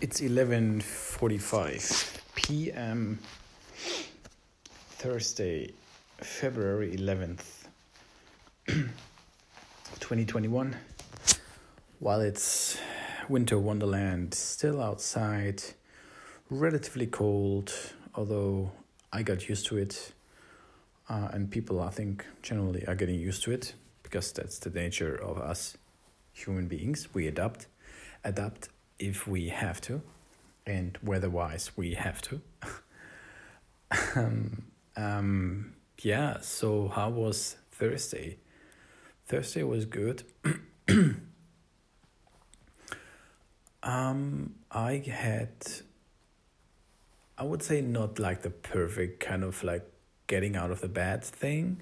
It's 11:45 p.m. Thursday, February 11th, 2021. While it's winter wonderland, still outside, relatively cold, although I got used to it. Uh, and people, I think, generally are getting used to it because that's the nature of us human beings. We adapt, adapt if we have to, and weather-wise we have to. um, um, yeah. So how was Thursday? Thursday was good. um, I had, I would say, not like the perfect kind of like getting out of the bed thing,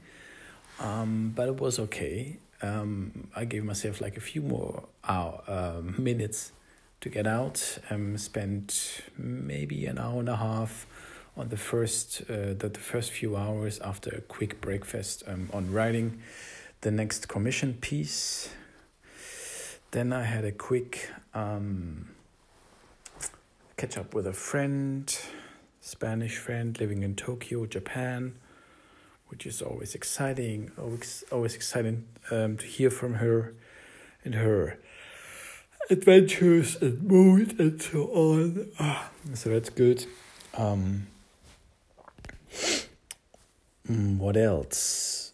um, but it was okay. Um, I gave myself like a few more hour, um, minutes to get out. Um, spent maybe an hour and a half on the first uh, the, the first few hours after a quick breakfast um, on writing the next commission piece. Then I had a quick um, catch up with a friend, Spanish friend living in Tokyo, Japan, which is always exciting. Always always exciting um, to hear from her and her adventures and mood and so on. Ah, so that's good. Um, mm, what else?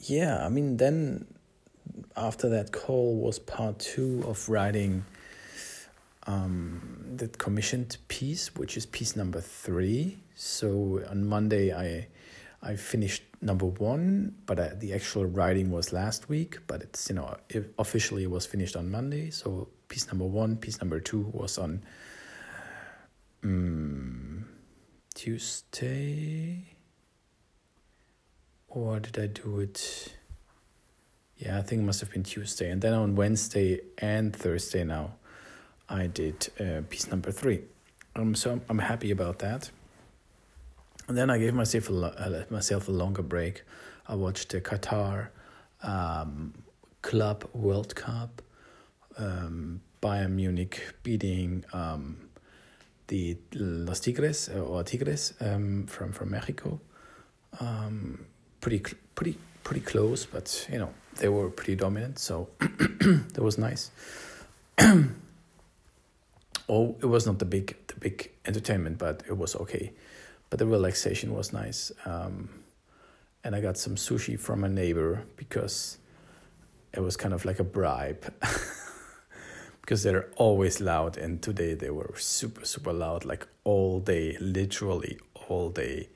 Yeah, I mean, then after that call was part two of writing um, the commissioned piece, which is piece number three. So on Monday, I I finished number one, but uh, the actual writing was last week. But it's you know it officially it was finished on Monday. So piece number one, piece number two was on um, Tuesday, or did I do it? Yeah, I think it must have been Tuesday, and then on Wednesday and Thursday now, I did uh, piece number three. Um, so I'm happy about that. And then I gave myself a, uh, myself a longer break. I watched the Qatar um, Club World Cup, um, Bayern Munich beating um, the Los Tigres uh, or Tigres um, from from Mexico. Um, pretty pretty pretty close, but you know they were pretty dominant, so that was nice. oh, it was not the big the big entertainment, but it was okay but the relaxation was nice. Um, and I got some sushi from a neighbor because it was kind of like a bribe. because they're always loud, and today they were super, super loud, like all day, literally all day.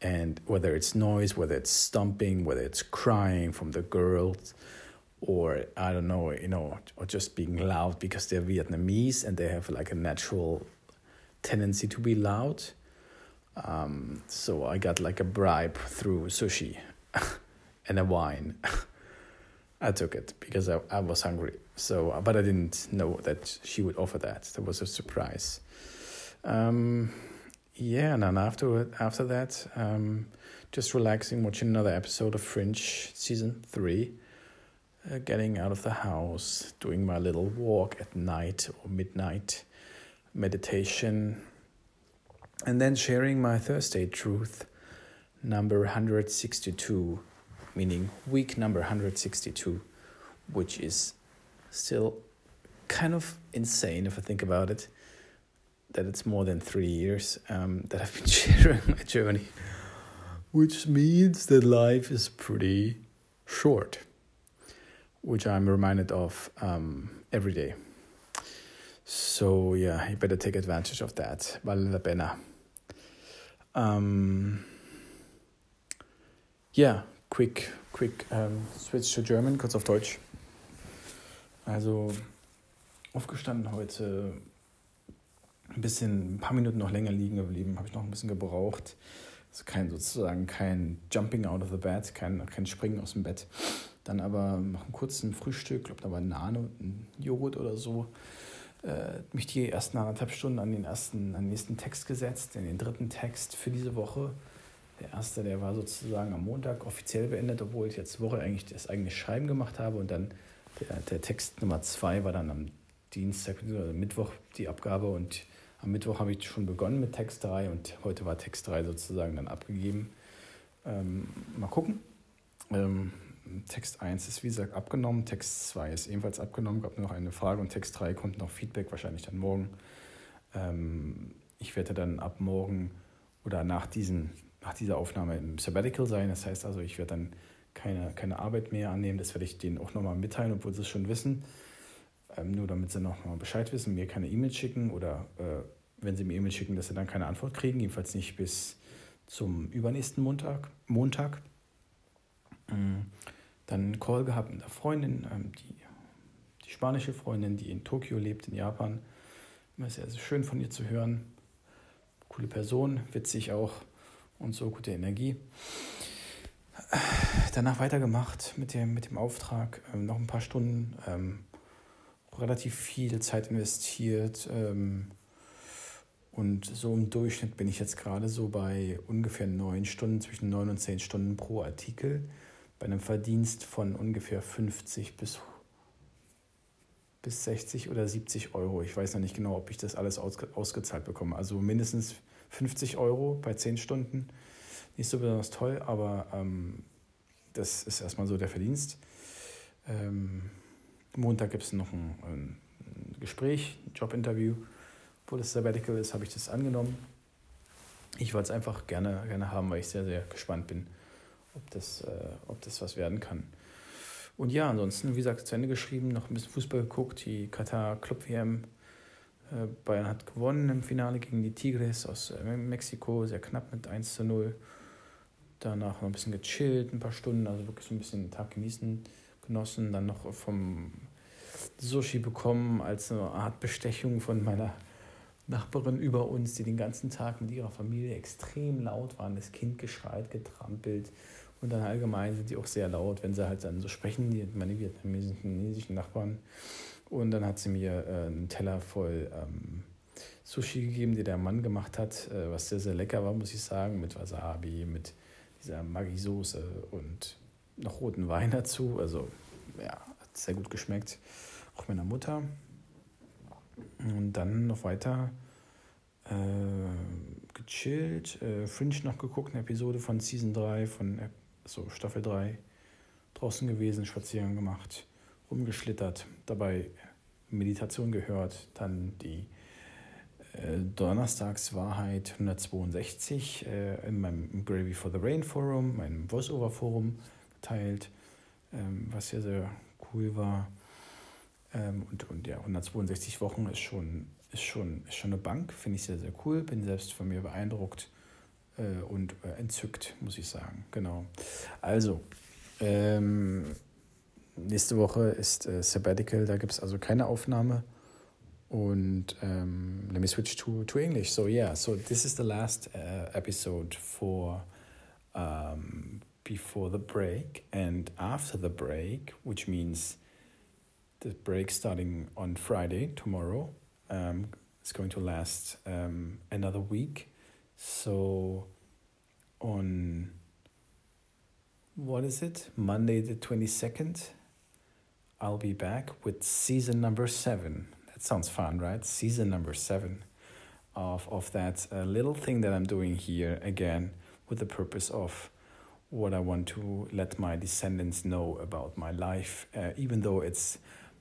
And whether it's noise, whether it's stomping, whether it's crying from the girls, or I don't know, you know, or just being loud because they're Vietnamese and they have like a natural tendency to be loud um, so I got like a bribe through sushi and a wine. I took it because I, I was hungry. So, but I didn't know that she would offer that. That was a surprise. Um, yeah, and then after after that, um, just relaxing, watching another episode of Fringe season three. Uh, getting out of the house, doing my little walk at night or midnight, meditation, and then sharing my Thursday truth number 162, meaning week number 162, which is still kind of insane if I think about it. That it's more than three years um, that I've been sharing my journey, which means that life is pretty short, which I'm reminded of um, every day. So yeah, you better take advantage of that. Vale la pena. Um, yeah, quick, quick um, switch to German, kurz auf Deutsch. Also aufgestanden heute, ein bisschen, ein paar Minuten noch länger liegen geblieben, habe ich noch ein bisschen gebraucht. Also kein sozusagen kein Jumping out of the bed, kein, kein Springen aus dem Bett. Dann aber noch einen kurzen Frühstück, glaube, da war Nane und ein Joghurt oder so mich die ersten anderthalb Stunden an den ersten, an den nächsten Text gesetzt, in den dritten Text für diese Woche. Der erste, der war sozusagen am Montag offiziell beendet, obwohl ich jetzt Woche eigentlich das eigene Schreiben gemacht habe und dann der, der Text Nummer zwei war dann am Dienstag oder Mittwoch die Abgabe und am Mittwoch habe ich schon begonnen mit Text 3 und heute war Text 3 sozusagen dann abgegeben. Ähm, mal gucken. Ähm, Text 1 ist wie gesagt abgenommen, Text 2 ist ebenfalls abgenommen, gab nur noch eine Frage und Text 3 kommt noch Feedback, wahrscheinlich dann morgen. Ähm, ich werde dann ab morgen oder nach, diesen, nach dieser Aufnahme im Sabbatical sein. Das heißt also, ich werde dann keine, keine Arbeit mehr annehmen. Das werde ich denen auch nochmal mitteilen, obwohl sie es schon wissen. Ähm, nur damit sie nochmal Bescheid wissen, mir keine E-Mail schicken oder äh, wenn sie mir E-Mail schicken, dass sie dann keine Antwort kriegen. Jedenfalls nicht bis zum übernächsten Montag. Montag. Ähm, dann einen Call gehabt mit einer Freundin, ähm, die, die spanische Freundin, die in Tokio lebt, in Japan. Immer sehr, sehr schön von ihr zu hören. Coole Person, witzig auch und so gute Energie. Danach weitergemacht mit dem, mit dem Auftrag, ähm, noch ein paar Stunden, ähm, relativ viel Zeit investiert. Ähm, und so im Durchschnitt bin ich jetzt gerade so bei ungefähr neun Stunden, zwischen neun und zehn Stunden pro Artikel, bei einem Verdienst von ungefähr 50 bis, bis 60 oder 70 Euro. Ich weiß noch nicht genau, ob ich das alles ausge, ausgezahlt bekomme. Also mindestens 50 Euro bei zehn Stunden. Nicht so besonders toll, aber ähm, das ist erstmal so der Verdienst. Ähm, Montag gibt es noch ein, ein, Gespräch, ein Jobinterview. Wo das Sabbatical ist, habe ich das angenommen. Ich wollte es einfach gerne, gerne haben, weil ich sehr, sehr gespannt bin, ob das, äh, ob das was werden kann. Und ja, ansonsten, wie gesagt, zu Ende geschrieben, noch ein bisschen Fußball geguckt, die Katar Club WM. Äh, Bayern hat gewonnen im Finale gegen die Tigres aus äh, Mexiko, sehr knapp mit 1 zu 0. Danach noch ein bisschen gechillt, ein paar Stunden, also wirklich so ein bisschen den Tag genießen, genossen. Dann noch vom Sushi bekommen als eine Art Bestechung von meiner Nachbarin über uns, die den ganzen Tag mit ihrer Familie extrem laut waren. Das Kind geschreit, getrampelt. Und dann allgemein sind die auch sehr laut, wenn sie halt dann so sprechen, die, meine vietnamesischen Nachbarn. Und dann hat sie mir äh, einen Teller voll ähm, Sushi gegeben, die der Mann gemacht hat, äh, was sehr, sehr lecker war, muss ich sagen, mit Wasabi, mit dieser Maggi-Soße und noch roten Wein dazu. Also ja, hat sehr gut geschmeckt. Auch meiner Mutter. Und dann noch weiter äh, gechillt, äh, Fringe noch geguckt, eine Episode von Season 3, von so Staffel 3, draußen gewesen, Spaziergang gemacht, rumgeschlittert, dabei Meditation gehört, dann die äh, Donnerstagswahrheit 162 äh, in meinem Gravy for the Rain Forum, meinem Voiceover Forum geteilt, ähm, was sehr, sehr cool war. Ähm, und, und ja, 162 Wochen ist schon, ist schon, ist schon eine Bank, finde ich sehr, sehr cool. Bin selbst von mir beeindruckt äh, und äh, entzückt, muss ich sagen. Genau. Also, ähm, nächste Woche ist äh, Sabbatical, da gibt es also keine Aufnahme. Und um, let me switch to, to English. So, yeah, so this is the last uh, episode for um, before the break and after the break, which means the break starting on Friday, tomorrow. Um, it's going to last um, another week. So, on what is it? Monday, the 22nd, I'll be back with season number seven. That sounds fun, right? Season number seven of, of that uh, little thing that I'm doing here again with the purpose of what I want to let my descendants know about my life, uh, even though it's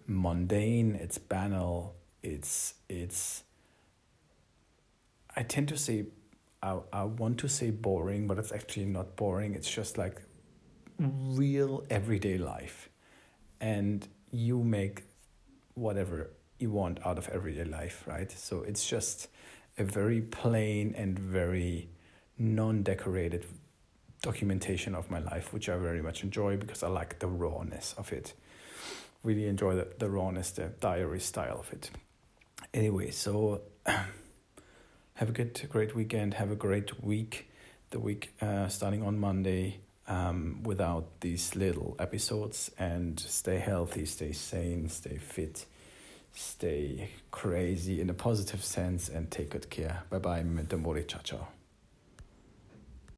mundane, it's banal, it's it's I tend to say I, I want to say boring, but it's actually not boring. It's just like real everyday life. And you make whatever you want out of everyday life, right? So it's just a very plain and very non decorated documentation of my life, which I very much enjoy because I like the rawness of it really enjoy the, the rawness, the diary style of it. Anyway, so have a good, great weekend. Have a great week. The week uh, starting on Monday um, without these little episodes and stay healthy, stay sane, stay fit, stay crazy in a positive sense, and take good care. Bye bye, Mori. Ciao, ciao.